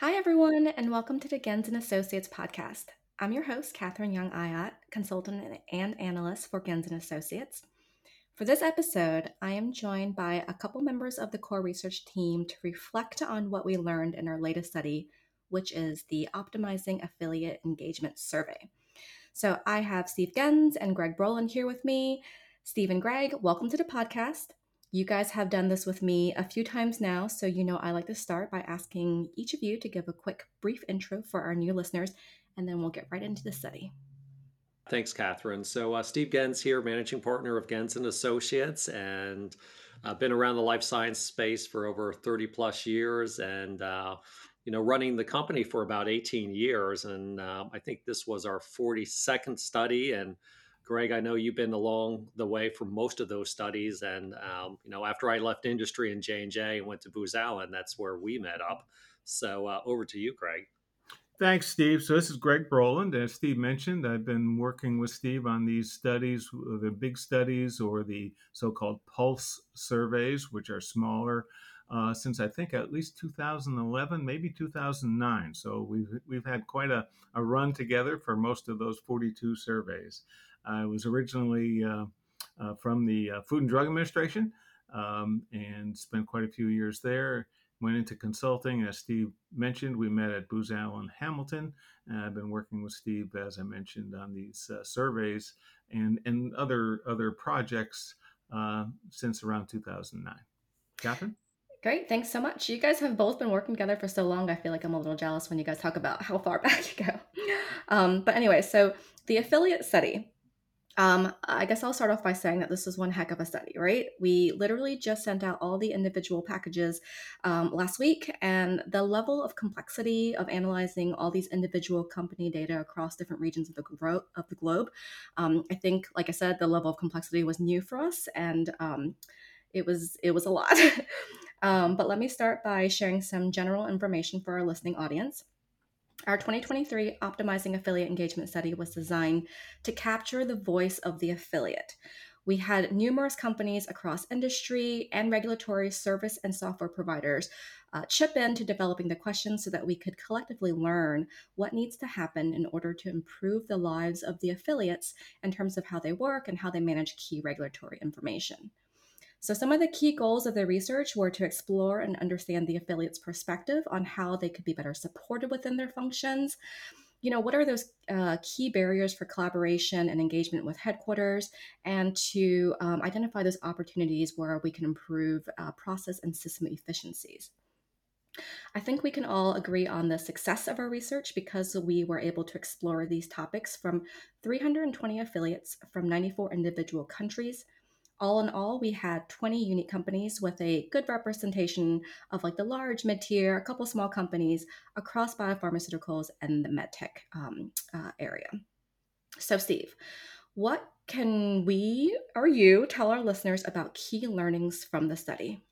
Hi, everyone, and welcome to the Gens and Associates podcast. I'm your host, Katherine Yang-Iott, consultant and analyst for Gens and Associates. For this episode, I am joined by a couple members of the core research team to reflect on what we learned in our latest study, which is the Optimizing Affiliate Engagement Survey. So I have Steve Gens and Greg Brolund here with me. Steve and Greg, welcome to the podcast. You guys have done this with me a few times now, so you know I like to start by asking each of you to give a quick, brief intro for our new listeners, and then we'll get right into the study. Thanks, Katherine. So, uh, Steve Gens here, managing partner of Gens and Associates, and I've been around the life science space for over 30 plus years, and uh, you know, running the company for about 18 years. And uh, I think this was our 42nd study, and Greg, I know you've been along the way for most of those studies, and um, you know, after I left industry in J and J and went to Booz Allen, that's where we met up. So uh, over to you, Greg. Thanks, Steve. So this is Greg Brolund. As Steve mentioned, I've been working with Steve on these studies, the big studies or the so-called pulse surveys, which are smaller, uh, since I think at least 2011, maybe 2009. So we've we've had quite a, a run together for most of those 42 surveys. I was originally uh, uh, from the uh, Food and Drug Administration um, and spent quite a few years there. Went into consulting, as Steve mentioned. We met at Booz Allen Hamilton, and I've been working with Steve, as I mentioned, on these surveys and and other other projects since around 2009. Catherine. Great, thanks so much. You guys have both been working together for so long. I feel like I'm a little jealous when you guys talk about how far back you go. Um, but anyway, so the affiliate study um, I guess I'll start off by saying that this is one heck of a study, right? We literally just sent out all the individual packages um, last week, and the level of complexity of analyzing all these individual company data across different regions of the, gro- of the globe, um, I think, like I said, the level of complexity was new for us, and um, it was it was a lot. Um, but let me start by sharing some general information for our listening audience. Our 2023 Optimizing Affiliate Engagement Study was designed to capture the voice of the affiliate. We had numerous companies across industry and regulatory service and software providers uh, chip in to developing the questions so that we could collectively learn what needs to happen in order to improve the lives of the affiliates in terms of how they work and how they manage key regulatory information. So, some of the key goals of the research were to explore and understand the affiliate's perspective on how they could be better supported within their functions. You know, what are those uh, key barriers for collaboration and engagement with headquarters, and to um, identify those opportunities where we can improve uh, process and system efficiencies. I think we can all agree on the success of our research because we were able to explore these topics from 320 affiliates from 94 individual countries all in all, we had 20 unique companies with a good representation of like the large, mid tier, a couple small companies across biopharmaceuticals and the medtech um, uh, area. So, Steve, what can we or you tell our listeners about key learnings from the study?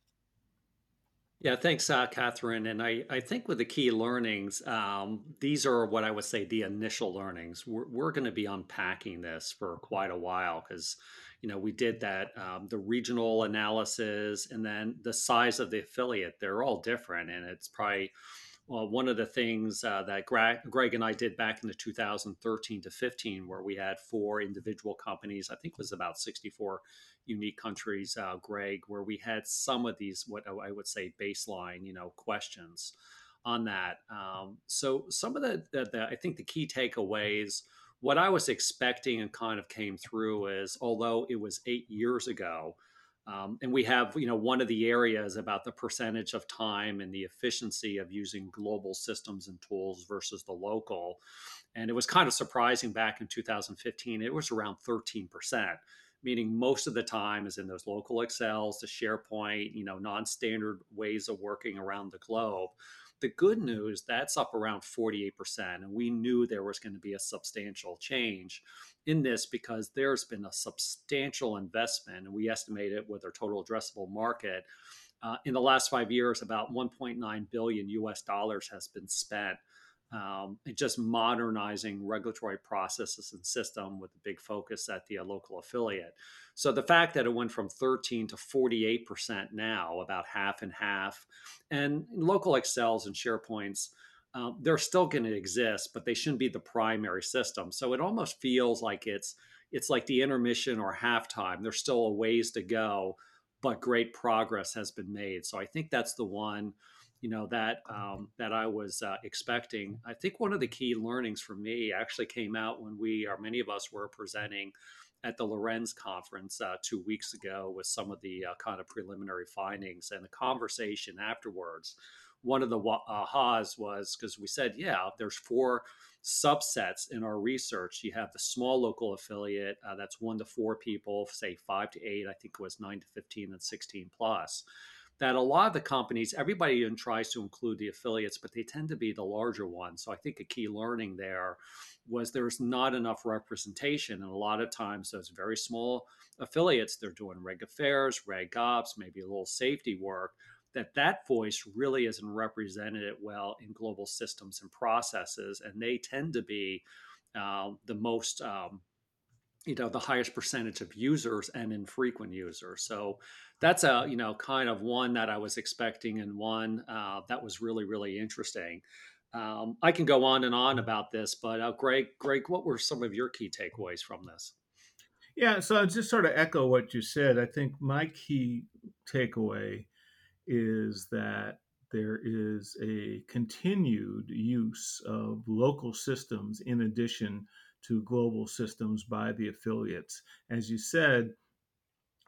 Yeah, thanks, uh, Katherine. And I, I think with the key learnings, um, these are what I would say the initial learnings. We're, we're going to be unpacking this for quite a while because, you know, we did that, um, the regional analysis and then the size of the affiliate, they're all different. And it's probably well, one of the things uh, that Greg, Greg, and I did back in the 2013 to 15, where we had four individual companies, I think was about 64 unique countries, uh, Greg, where we had some of these, what I would say, baseline, you know, questions on that. Um, so some of the, the, the, I think the key takeaways, what I was expecting and kind of came through is, although it was eight years ago, um, and we have, you know, one of the areas about the percentage of time and the efficiency of using global systems and tools versus the local. And it was kind of surprising back in 2015, it was around 13%, meaning most of the time is in those local Excels, the SharePoint, you know, non standard ways of working around the globe. The good news, that's up around 48%. And we knew there was going to be a substantial change in this because there's been a substantial investment, and we estimate it with our total addressable market. Uh, in the last five years, about 1.9 billion US dollars has been spent um, just modernizing regulatory processes and system with a big focus at the uh, local affiliate. So the fact that it went from 13 to 48% now, about half and half, and local Excels and SharePoints um, they're still going to exist, but they shouldn't be the primary system. So it almost feels like it's it's like the intermission or halftime. There's still a ways to go, but great progress has been made. So I think that's the one, you know, that um, that I was uh, expecting. I think one of the key learnings for me actually came out when we, or many of us, were presenting at the Lorenz conference uh, two weeks ago with some of the uh, kind of preliminary findings and the conversation afterwards one of the ahas was because we said, yeah, there's four subsets in our research. You have the small local affiliate, uh, that's one to four people, say five to eight, I think it was nine to 15 and 16 plus. That a lot of the companies, everybody even tries to include the affiliates, but they tend to be the larger ones. So I think a key learning there was there's not enough representation. And a lot of times, those very small affiliates, they're doing reg affairs, reg ops, maybe a little safety work that that voice really isn't represented well in global systems and processes, and they tend to be uh, the most, um, you know, the highest percentage of users and infrequent users. So that's a you know kind of one that I was expecting, and one uh, that was really really interesting. Um, I can go on and on about this, but uh, Greg, Greg, what were some of your key takeaways from this? Yeah, so I'll just sort of echo what you said. I think my key takeaway is that there is a continued use of local systems in addition to global systems by the affiliates. As you said,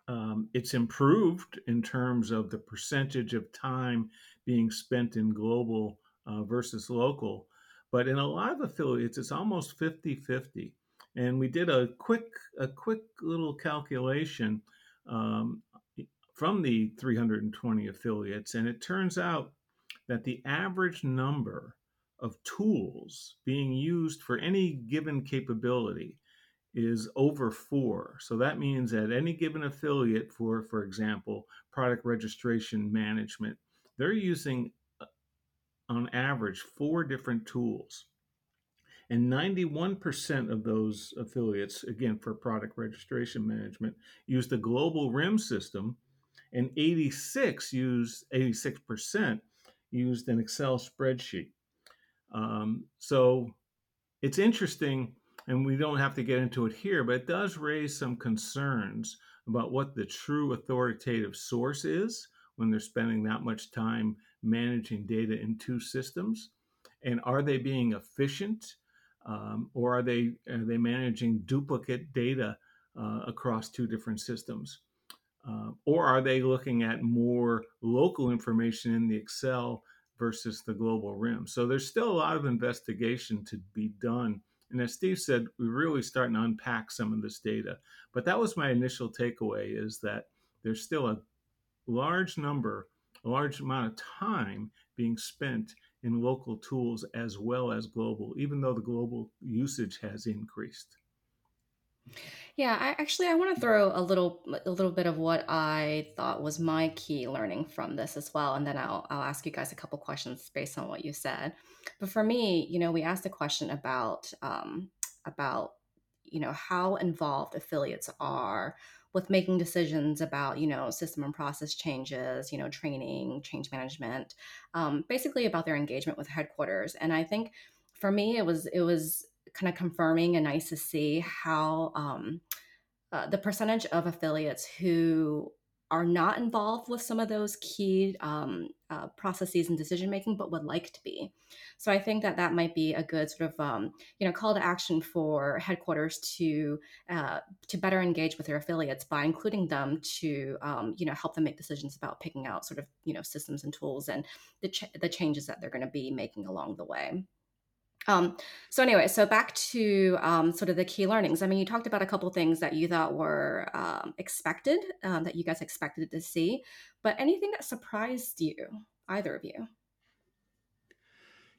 um, it's improved in terms of the percentage of time being spent in global uh, versus local. But in a lot of affiliates, it's almost 50 50. And we did a quick, a quick little calculation um, from the 320 affiliates. And it turns out that the average number of tools being used for any given capability is over four. So that means at any given affiliate for, for example, product registration management, they're using uh, on average four different tools. And 91% of those affiliates, again, for product registration management, use the global RIM system, and 86 used 86% used an Excel spreadsheet. Um, so it's interesting, and we don't have to get into it here, but it does raise some concerns about what the true authoritative source is when they're spending that much time managing data in two systems, and are they being efficient, um, or are they are they managing duplicate data uh, across two different systems? Uh, or are they looking at more local information in the Excel versus the global RIM? So there's still a lot of investigation to be done. And as Steve said, we're really starting to unpack some of this data. But that was my initial takeaway is that there's still a large number, a large amount of time being spent in local tools as well as global, even though the global usage has increased. Yeah, I actually I want to throw a little a little bit of what I thought was my key learning from this as well, and then I'll I'll ask you guys a couple questions based on what you said. But for me, you know, we asked a question about um, about you know how involved affiliates are with making decisions about you know system and process changes, you know, training, change management, um, basically about their engagement with headquarters. And I think for me, it was it was kind of confirming and nice to see how um, uh, the percentage of affiliates who are not involved with some of those key um, uh, processes and decision making, but would like to be. So I think that that might be a good sort of um, you know call to action for headquarters to uh, to better engage with their affiliates by including them to um, you know help them make decisions about picking out sort of you know systems and tools and the ch- the changes that they're going to be making along the way. Um, so anyway, so back to um, sort of the key learnings. I mean, you talked about a couple things that you thought were um, expected, um, that you guys expected to see, but anything that surprised you, either of you?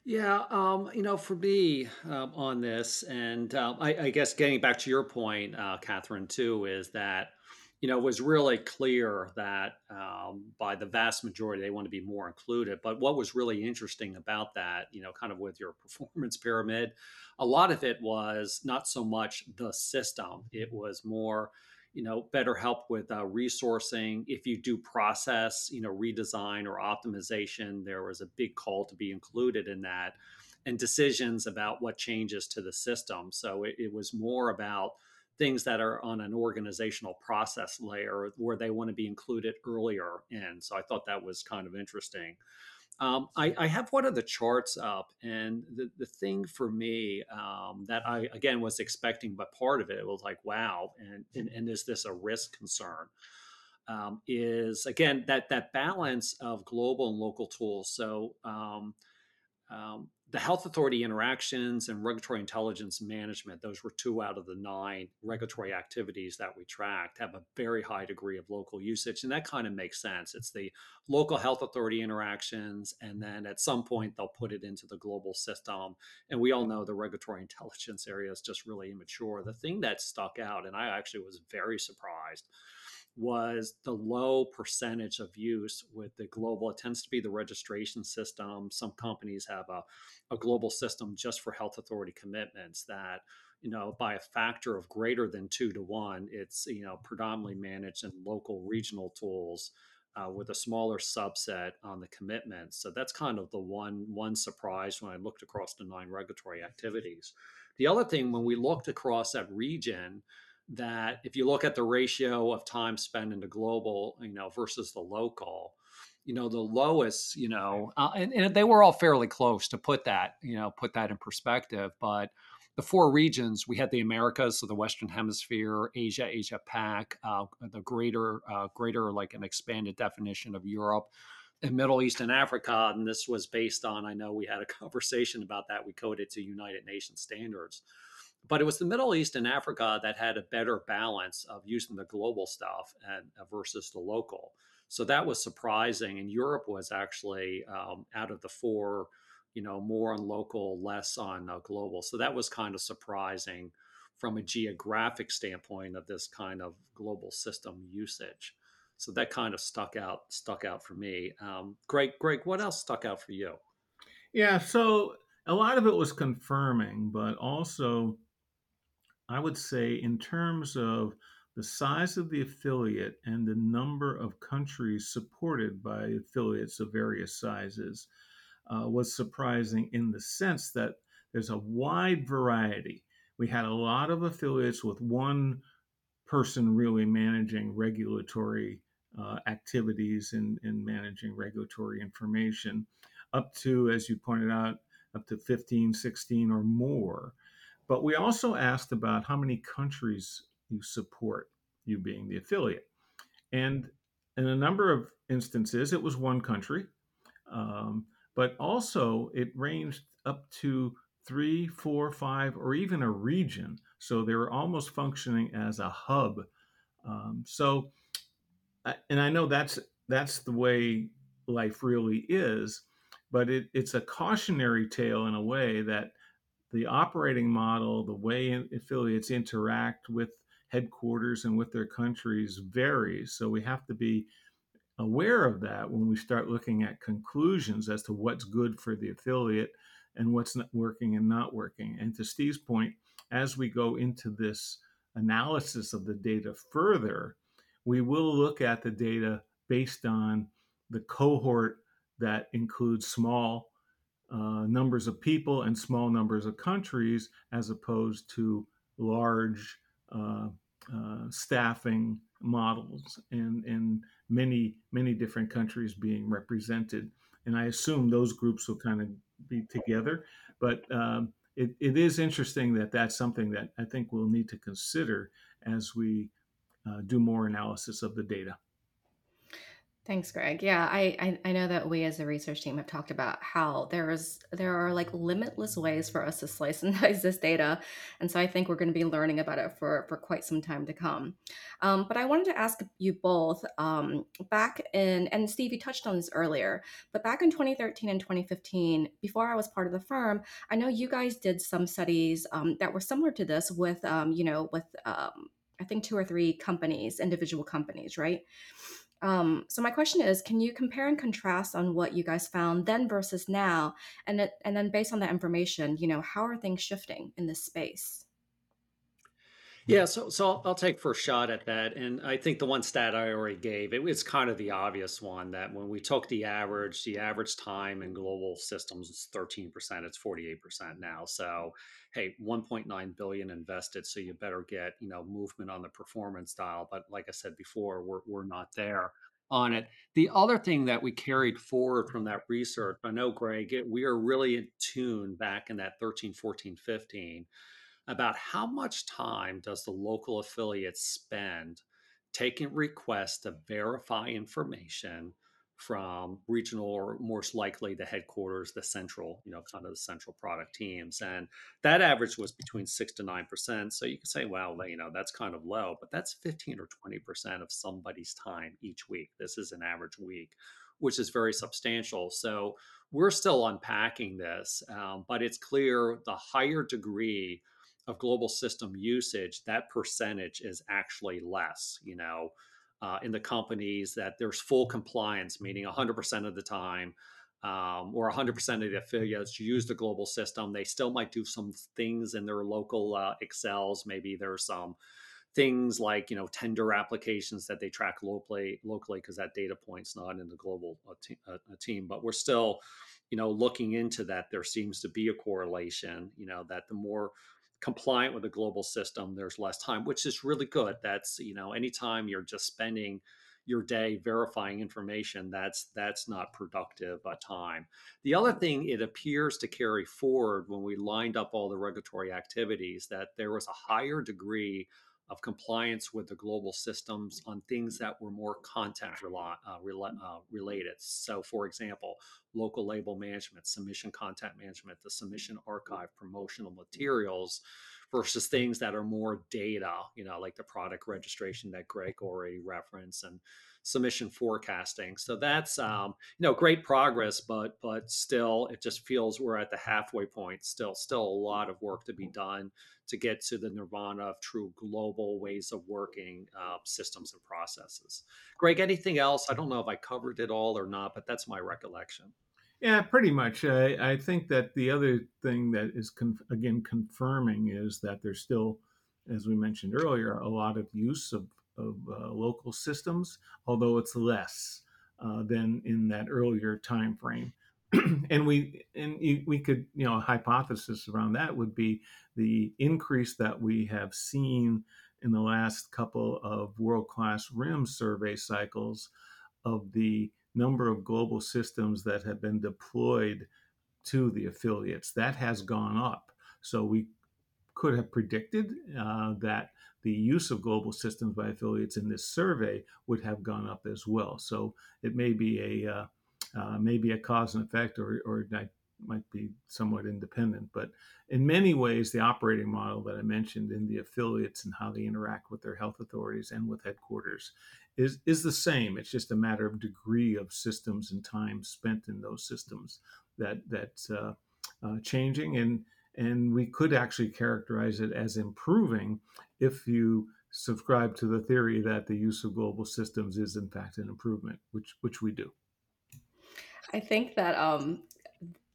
Yeah, um, you know, for me um, on this, and I, I guess getting back to your point, uh, Katherine, too, is that you know, it was really clear that um, by the vast majority they want to be more included. But what was really interesting about that, you know, kind of with your performance pyramid, a lot of it was not so much the system; it was more, you know better help with uh, resourcing. If you do process you know redesign or optimization there was a big call to be included in that and decisions about what changes to the system. So it, it was more about things that are on an organizational process layer where they want to be included earlier in so i thought that was kind of interesting um, I, I, have one of the charts up, and the, the thing for me um, that I again was expecting, but part of it was like, wow, and and, and is this a risk concern? Um, is again that that balance of global and local tools. So um, um, the health authority interactions and regulatory intelligence management, those were two out of the nine regulatory activities that we tracked, have a very high degree of local usage. And that kind of makes sense. It's the local health authority interactions, and then at some point they'll put it into the global system. And we all know the regulatory intelligence area is just really immature. The thing that stuck out, and I actually was very surprised, was the low percentage of use with the global. It tends to be the registration system. Some companies have a, a global system just for health authority commitments that, you know, by a factor of greater than two to one, it's, you know, predominantly managed in local regional tools. Uh, with a smaller subset on the commitments. So that's kind of the one one surprise when I looked across the nine regulatory activities. The other thing, when we looked across that region, that if you look at the ratio of time spent in the global, you know, versus the local, you know, the lowest, you know, uh, and, and they were all fairly close to put that, you know, put that in perspective. But the four regions, we had the Americas, so the Western Hemisphere, Asia, Asia Pac, uh, the greater, uh, greater, like an expanded definition of Europe, and Middle East and Africa. And this was based on, I know we had a conversation about that. We coded to United Nations standards but it was the Middle East and Africa that had a better balance of using the global stuff and uh, versus the local. So that was surprising. And Europe was actually um, out of the four, you know, more on local, less on uh, global. So that was kind of surprising from a geographic standpoint of this kind of global system usage. So that kind of stuck out stuck out for me. Um, Greg, Greg, what else stuck out for you? Yeah, so a lot of it was confirming, but also I would say, in terms of the size of the affiliate and the number of countries supported by affiliates of various sizes, uh, was surprising in the sense that there's a wide variety. We had a lot of affiliates with one person really managing regulatory uh, activities and, and managing regulatory information, up to, as you pointed out, up to 15, 16 or more. But we also asked about how many countries you support, you being the affiliate. And in a number of instances, it was one country, um, but also it ranged up to three, four, five, or even a region. So they were almost functioning as a hub. Um, so, and I know that's that's the way life really is, but it, it's a cautionary tale in a way that the operating model, the way affiliates interact with headquarters and with their countries varies. So we have to be aware of that when we start looking at conclusions as to what's good for the affiliate and what's not working and not working. And to Steve's point, as we go into this analysis of the data further, we will look at the data based on the cohort that includes small uh, numbers of people and small numbers of countries as opposed to large uh, uh, staffing models and, and many, many different countries being represented. And I assume those groups will kind of be together. But um, it, it is interesting that that's something that I think we'll need to consider as we uh, do more analysis of the data. Thanks, Greg. Yeah, I, I I know that we as a research team have talked about how there's there are like limitless ways for us to slice and dice this data, and so I think we're going to be learning about it for for quite some time to come. Um, but I wanted to ask you both um, back in and Steve, you touched on this earlier, but back in 2013 and 2015, before I was part of the firm, I know you guys did some studies um, that were similar to this with um, you know with um, I think two or three companies, individual companies, right? Um, so my question is, can you compare and contrast on what you guys found then versus now, and and then based on that information, you know, how are things shifting in this space? Yeah, so so I'll, take first shot at that, and I think the one stat I already gave it was kind of the obvious one that when we took the average, the average time in global systems is thirteen percent. It's forty eight percent now. So, hey, one point nine billion invested. So you better get you know movement on the performance dial. But like I said before, we're we're not there on it. The other thing that we carried forward from that research, I know, Greg, it, we are really in tune back in that 13, 14, 15 about how much time does the local affiliate spend taking requests to verify information from regional or most likely the headquarters, the central, you know, kind of the central product teams. And that average was between six to nine percent. So you can say, well, you know, that's kind of low, but that's 15 or 20 percent of somebody's time each week. This is an average week, which is very substantial. So we're still unpacking this, um, but it's clear the higher degree of global system usage, that percentage is actually less, you know, uh, in the companies that there's full compliance, meaning 100% of the time, um, or 100% of the affiliates use the global system. They still might do some things in their local uh, Excels. Maybe there's some things like you know tender applications that they track locally locally because that data point's not in the global uh, te- uh, team but we're still you know looking into that there seems to be a correlation you know that the more compliant with the global system, there's less time, which is really good. That's you know, anytime you're just spending your day verifying information, that's that's not productive uh, time. The other thing it appears to carry forward when we lined up all the regulatory activities that there was a higher degree of compliance with the global systems on things that were more content rela- uh, rela- uh, related. So, for example, local label management, submission content management, the submission archive, promotional materials versus things that are more data, you know, like the product registration that Greg already referenced and submission forecasting. So that's um, you know great progress, but but still it just feels we're at the halfway point. Still still a lot of work to be done to get to the nirvana of true global ways of working uh, systems and processes. Greg, anything else? I don't know if I covered it all or not, but that's my recollection. Yeah, pretty much. I, I think that the other thing that is, con- again, confirming is that there's still, as we mentioned earlier, a lot of use of, of uh, local systems, although it's less uh, than in that earlier time frame. and we and we could you know a hypothesis around that would be the increase that we have seen in the last couple of world class RIM survey cycles of the number of global systems that have been deployed to the affiliates. That has gone up. So we could have predicted uh, that the use of global systems by affiliates in this survey would have gone up as well. So it may be a uh, uh, maybe a cause and effect, or, or might be somewhat independent. But in many ways, the operating model that I mentioned in the affiliates and how they interact with their health authorities and with headquarters is, is the same. It's just a matter of degree of systems and time spent in those systems that that's uh, uh, changing. And and we could actually characterize it as improving if you subscribe to the theory that the use of global systems is in fact an improvement, which which we do. I think that um,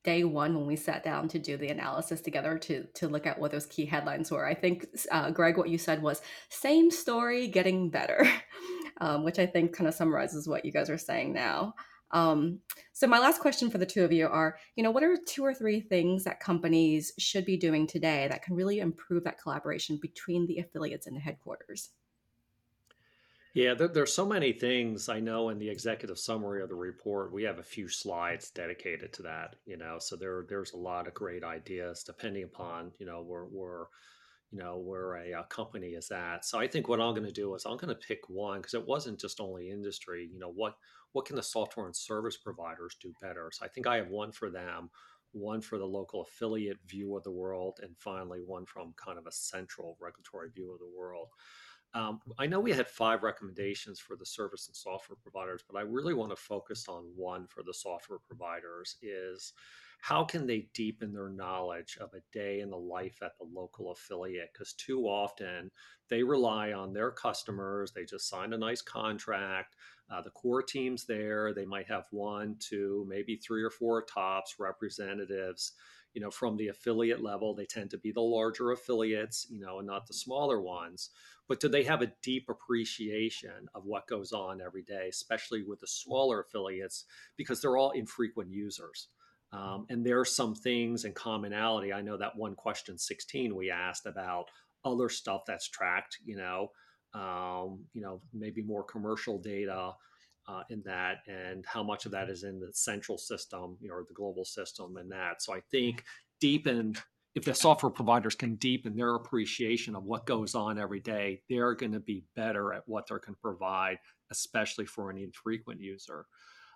day one when we sat down to do the analysis together to to look at what those key headlines were. I think uh, Greg, what you said was same story, getting better, um, which I think kind of summarizes what you guys are saying now. Um, so my last question for the two of you are, you know, what are two or three things that companies should be doing today that can really improve that collaboration between the affiliates and the headquarters? Yeah, there, there's so many things I know in the executive summary of the report. We have a few slides dedicated to that, you know. So there there's a lot of great ideas depending upon, you know, where where you know where a, a company is at. So I think what I'm going to do is I'm going to pick one because it wasn't just only industry. You know, what what can the software and service providers do better? So I think I have one for them, one for the local affiliate view of the world, and finally one from kind of a central regulatory view of the world. Um, I know we had five recommendations for the service and software providers, but I really want to focus on one for the software providers is how can they deepen their knowledge of a day in the life at the local affiliate? Because too often they rely on their customers. They just signed a nice contract. Uh, the core team's there. They might have one, two, maybe three or four tops representatives you know, from the affiliate level. They tend to be the larger affiliates, you know, and not the smaller ones. But do they have a deep appreciation of what goes on every day, especially with the smaller affiliates, because they're all infrequent users? Um, and there are some things and commonality. I know that one question 16 we asked about other stuff that's tracked, you know, um, you know, maybe more commercial data uh, in that, and how much of that is in the central system, you know, or the global system, and that. So I think deepen if the software providers can deepen their appreciation of what goes on every day, they're going to be better at what they can provide, especially for an infrequent user.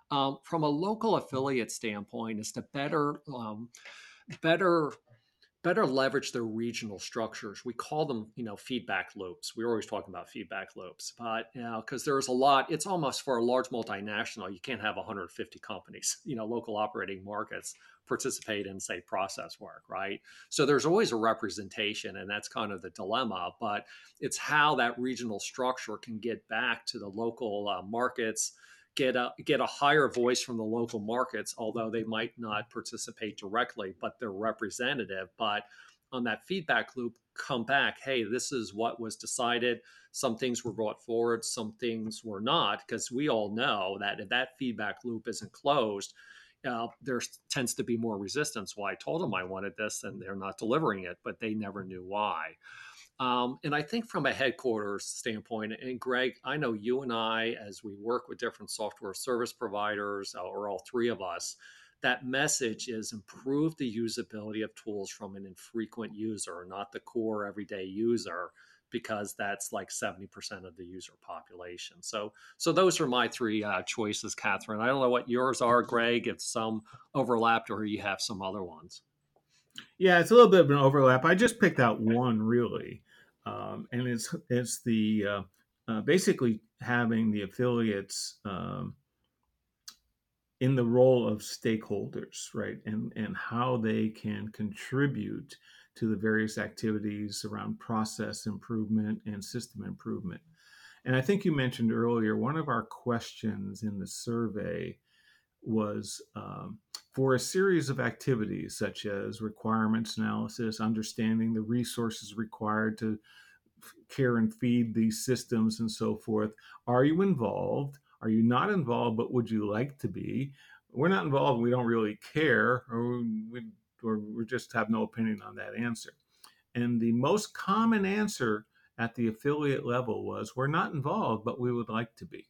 Um, from a local affiliate standpoint, is to better um, better better leverage their regional structures. We call them, you know, feedback loops. We're always talking about feedback loops, but you know, because there's a lot. It's almost for a large multinational, you can't have 150 companies, you know, local operating markets participate in, say, process work, right? So there's always a representation, and that's kind of the dilemma. But it's how that regional structure can get back to the local uh, markets get a get a higher voice from the local markets, although they might not participate directly, but they're representative. But on that feedback loop, come back. Hey, this is what was decided. Some things were brought forward, some things were not, because we all know that if that feedback loop isn't closed, uh, there tends to be more resistance. Well, I told them I wanted this, and they're not delivering it, but they never knew why. Um, and I think from a headquarters standpoint, and Greg, I know you and I, as we work with different software service providers, uh, or all three of us, that message is improve the usability of tools from an infrequent user, not the core everyday user, because that's like 70% of the user population. So, so those are my three uh, choices, Katherine. I don't know what yours are, Greg, if some overlapped or you have some other ones. Yeah, it's a little bit of an overlap. I just picked out one really um, and it's it's the uh, uh, basically having the affiliates um, in the role of stakeholders, right, and and how they can contribute to the various activities around process improvement and system improvement. And I think you mentioned earlier one of our questions in the survey was um, for a series of activities such as requirements analysis, understanding the resources required to care and feed these systems and so forth. Are you involved? Are you not involved, but would you like to be? We're not involved. We don't really care, or we, or we just have no opinion on that answer. And the most common answer at the affiliate level was we're not involved, but we would like to be.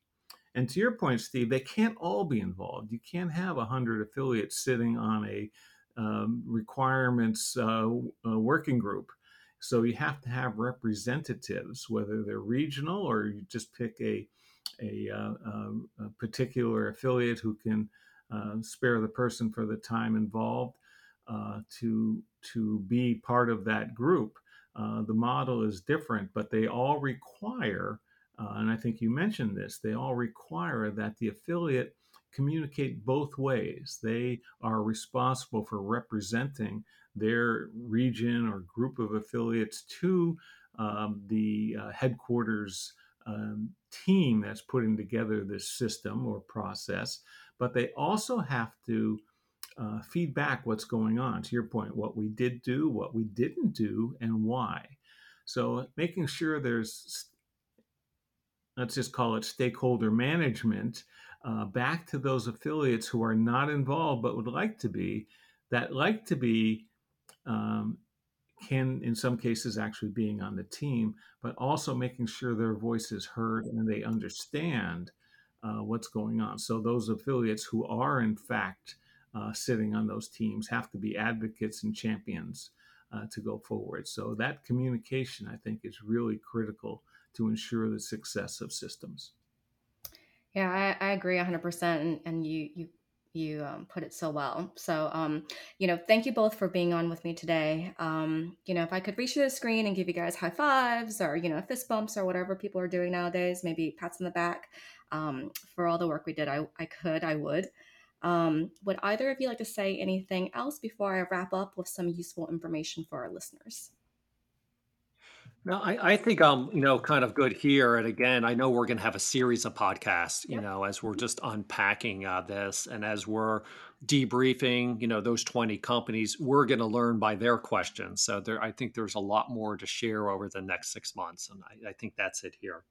And to your point, Steve, they can't all be involved. You can't have 100 affiliates sitting on a um, requirements uh, uh, working group. So you have to have representatives, whether they're regional or you just pick a, a, uh, um, a particular affiliate who can uh, spare the person for the time involved to, to be part of that group. The model is different, but they all require uh, and I think you mentioned this, they all require that the affiliate communicate both ways. They are responsible for representing their region or group of affiliates to um, the uh, headquarters um, team that's putting together this system or process, but they also have to uh, feedback what's going on. To your point, what we did do, what we didn't do, and why. So making sure there's let's just call it stakeholder management, uh, back to those affiliates who are not involved but would like to be, that like to be um, can, in some cases, actually being on the team, but also making sure their voice is heard and they understand uh, what's going on. So those affiliates who are, in fact, uh, sitting on those teams have to be advocates and champions uh, to go forward. So that communication, I think, is really critical to ensure the success of systems. Yeah, I, I agree 100%. And, and you, you, you um, put it so well. So, um, you know, thank you both for being on with me today. Um, you know, if I could reach the screen and give you guys high fives or, you know, fist bumps or whatever people are doing nowadays, maybe pats on the back um, for all the work we did, I, I could, I would. Um, would either of you like to say anything else before I wrap up with some useful information for our listeners? No, I, I think I'm, you know, kind of good here. And again, I know we're going to have a series of podcasts, you Yep. know, as we're just unpacking uh, this and as we're debriefing, you know, those 20 companies, we're going to learn by their questions. So there, I think there's a lot more to share over the next six months. And I, I think that's it here.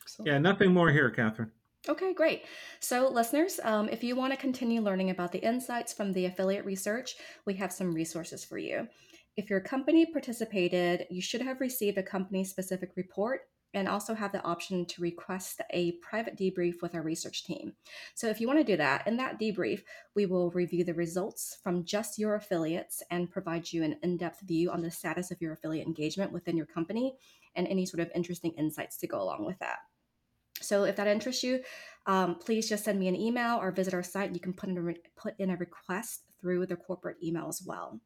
Absolutely. Yeah, nothing more here, Katherine. Okay, great. So, listeners, um, if you want to continue learning about the insights from the affiliate research, we have some resources for you. If your company participated, you should have received a company specific report and also have the option to request a private debrief with our research team. So, if you want to do that, in that debrief, we will review the results from just your affiliates and provide you an in depth view on the status of your affiliate engagement within your company and any sort of interesting insights to go along with that. So if that interests you, um, please just send me an email or visit our site. You can put in re- put in a request through the corporate email as well.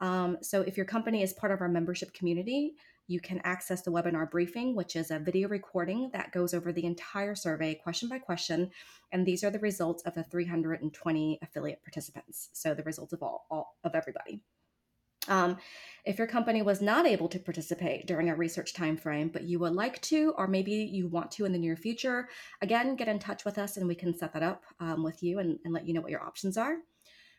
Um, so if your company is part of our membership community, you can access the webinar briefing, which is a video recording that goes over the entire survey question by question. And these are the results of the 320 affiliate participants. So the results of all, all of everybody. Um, if your company was not able to participate during a research timeframe, but you would like to, or maybe you want to in the near future, again, get in touch with us and we can set that up um, with you and, and let you know what your options are.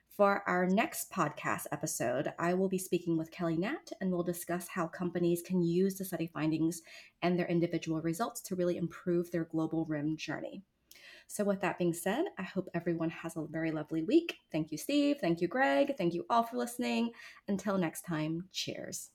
For our next podcast episode, I will be speaking with Kelly Nat and we'll discuss how companies can use the study findings and their individual results to really improve their global RIM journey. So, with that being said, I hope everyone has a very lovely week. Thank you, Steve. Thank you, Greg. Thank you all for listening. Until next time, cheers.